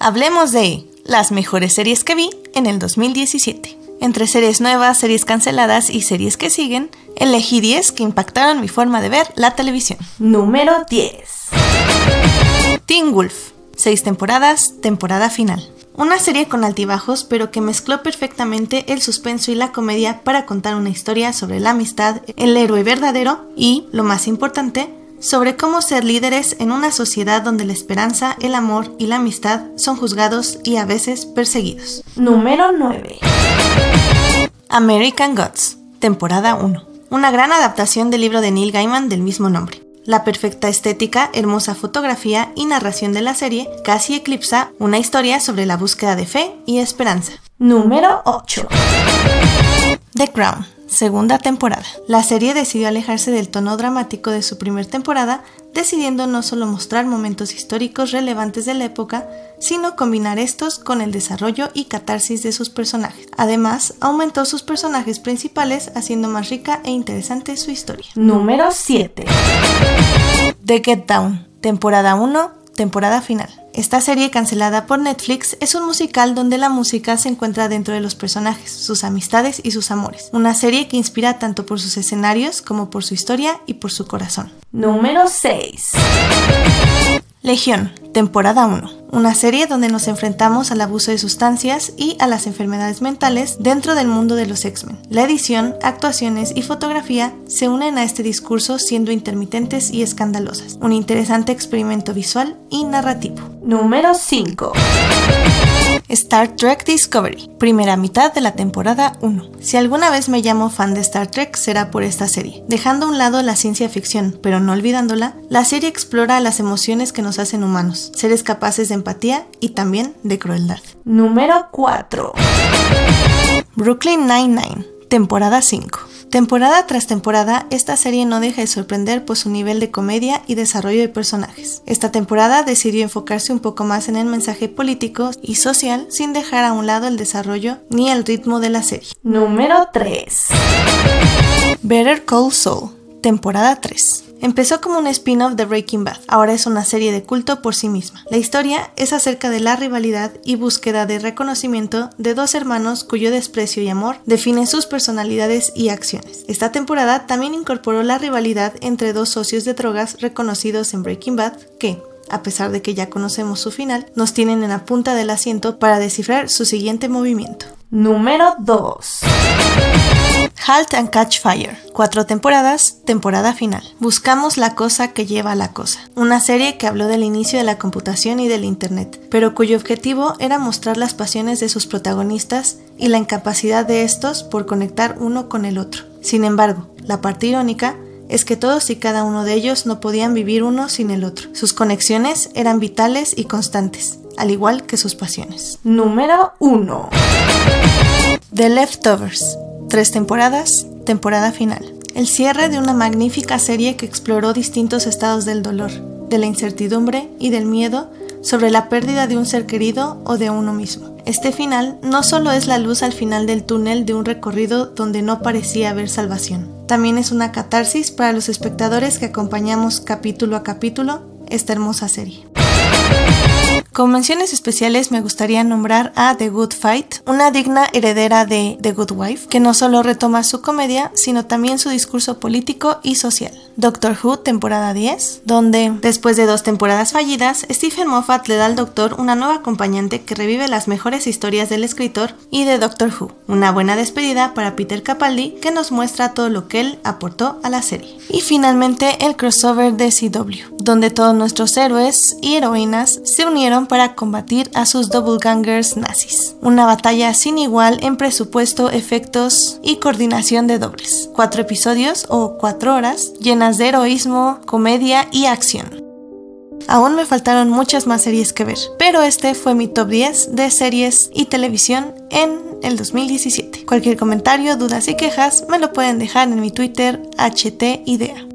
Hablemos de las mejores series que vi en el 2017. Entre series nuevas, series canceladas y series que siguen, elegí 10 que impactaron mi forma de ver la televisión. Número 10. Teen Wolf. 6 temporadas, temporada final. Una serie con altibajos, pero que mezcló perfectamente el suspenso y la comedia para contar una historia sobre la amistad, el héroe verdadero y, lo más importante, sobre cómo ser líderes en una sociedad donde la esperanza, el amor y la amistad son juzgados y a veces perseguidos. Número 9. American Gods, temporada 1. Una gran adaptación del libro de Neil Gaiman del mismo nombre. La perfecta estética, hermosa fotografía y narración de la serie casi eclipsa una historia sobre la búsqueda de fe y esperanza. Número 8. The Crown, segunda temporada. La serie decidió alejarse del tono dramático de su primera temporada, decidiendo no solo mostrar momentos históricos relevantes de la época, sino combinar estos con el desarrollo y catarsis de sus personajes. Además, aumentó sus personajes principales, haciendo más rica e interesante su historia. Número 7. The Get Down, temporada 1, temporada final. Esta serie cancelada por Netflix es un musical donde la música se encuentra dentro de los personajes, sus amistades y sus amores. Una serie que inspira tanto por sus escenarios como por su historia y por su corazón. Número 6. Legión, temporada 1. Una serie donde nos enfrentamos al abuso de sustancias y a las enfermedades mentales dentro del mundo de los X-Men. La edición, actuaciones y fotografía se unen a este discurso siendo intermitentes y escandalosas. Un interesante experimento visual y narrativo. Número 5. Star Trek Discovery, primera mitad de la temporada 1. Si alguna vez me llamo fan de Star Trek será por esta serie. Dejando a un lado la ciencia ficción, pero no olvidándola, la serie explora las emociones que nos hacen humanos, seres capaces de empatía y también de crueldad. Número 4. Brooklyn Nine-Nine, temporada 5. Temporada tras temporada, esta serie no deja de sorprender por su nivel de comedia y desarrollo de personajes. Esta temporada decidió enfocarse un poco más en el mensaje político y social sin dejar a un lado el desarrollo ni el ritmo de la serie. Número 3. Better Call Saul, temporada 3. Empezó como un spin-off de Breaking Bad, ahora es una serie de culto por sí misma. La historia es acerca de la rivalidad y búsqueda de reconocimiento de dos hermanos cuyo desprecio y amor definen sus personalidades y acciones. Esta temporada también incorporó la rivalidad entre dos socios de drogas reconocidos en Breaking Bad que, a pesar de que ya conocemos su final, nos tienen en la punta del asiento para descifrar su siguiente movimiento. Número 2. Halt and Catch Fire. Cuatro temporadas, temporada final. Buscamos la cosa que lleva a la cosa. Una serie que habló del inicio de la computación y del Internet, pero cuyo objetivo era mostrar las pasiones de sus protagonistas y la incapacidad de estos por conectar uno con el otro. Sin embargo, la parte irónica es que todos y cada uno de ellos no podían vivir uno sin el otro. Sus conexiones eran vitales y constantes, al igual que sus pasiones. Número 1. The Leftovers. Tres temporadas, temporada final. El cierre de una magnífica serie que exploró distintos estados del dolor, de la incertidumbre y del miedo sobre la pérdida de un ser querido o de uno mismo. Este final no solo es la luz al final del túnel de un recorrido donde no parecía haber salvación, también es una catarsis para los espectadores que acompañamos capítulo a capítulo esta hermosa serie. Con menciones especiales me gustaría nombrar a The Good Fight, una digna heredera de The Good Wife, que no solo retoma su comedia, sino también su discurso político y social. Doctor Who, temporada 10, donde, después de dos temporadas fallidas, Stephen Moffat le da al Doctor una nueva acompañante que revive las mejores historias del escritor y de Doctor Who. Una buena despedida para Peter Capaldi, que nos muestra todo lo que él aportó a la serie. Y finalmente el crossover de CW, donde todos nuestros héroes y heroínas se unieron para combatir a sus doppelgangers nazis. Una batalla sin igual en presupuesto, efectos y coordinación de dobles. Cuatro episodios o cuatro horas de heroísmo, comedia y acción. Aún me faltaron muchas más series que ver, pero este fue mi top 10 de series y televisión en el 2017. Cualquier comentario, dudas y quejas me lo pueden dejar en mi Twitter HTIDEA.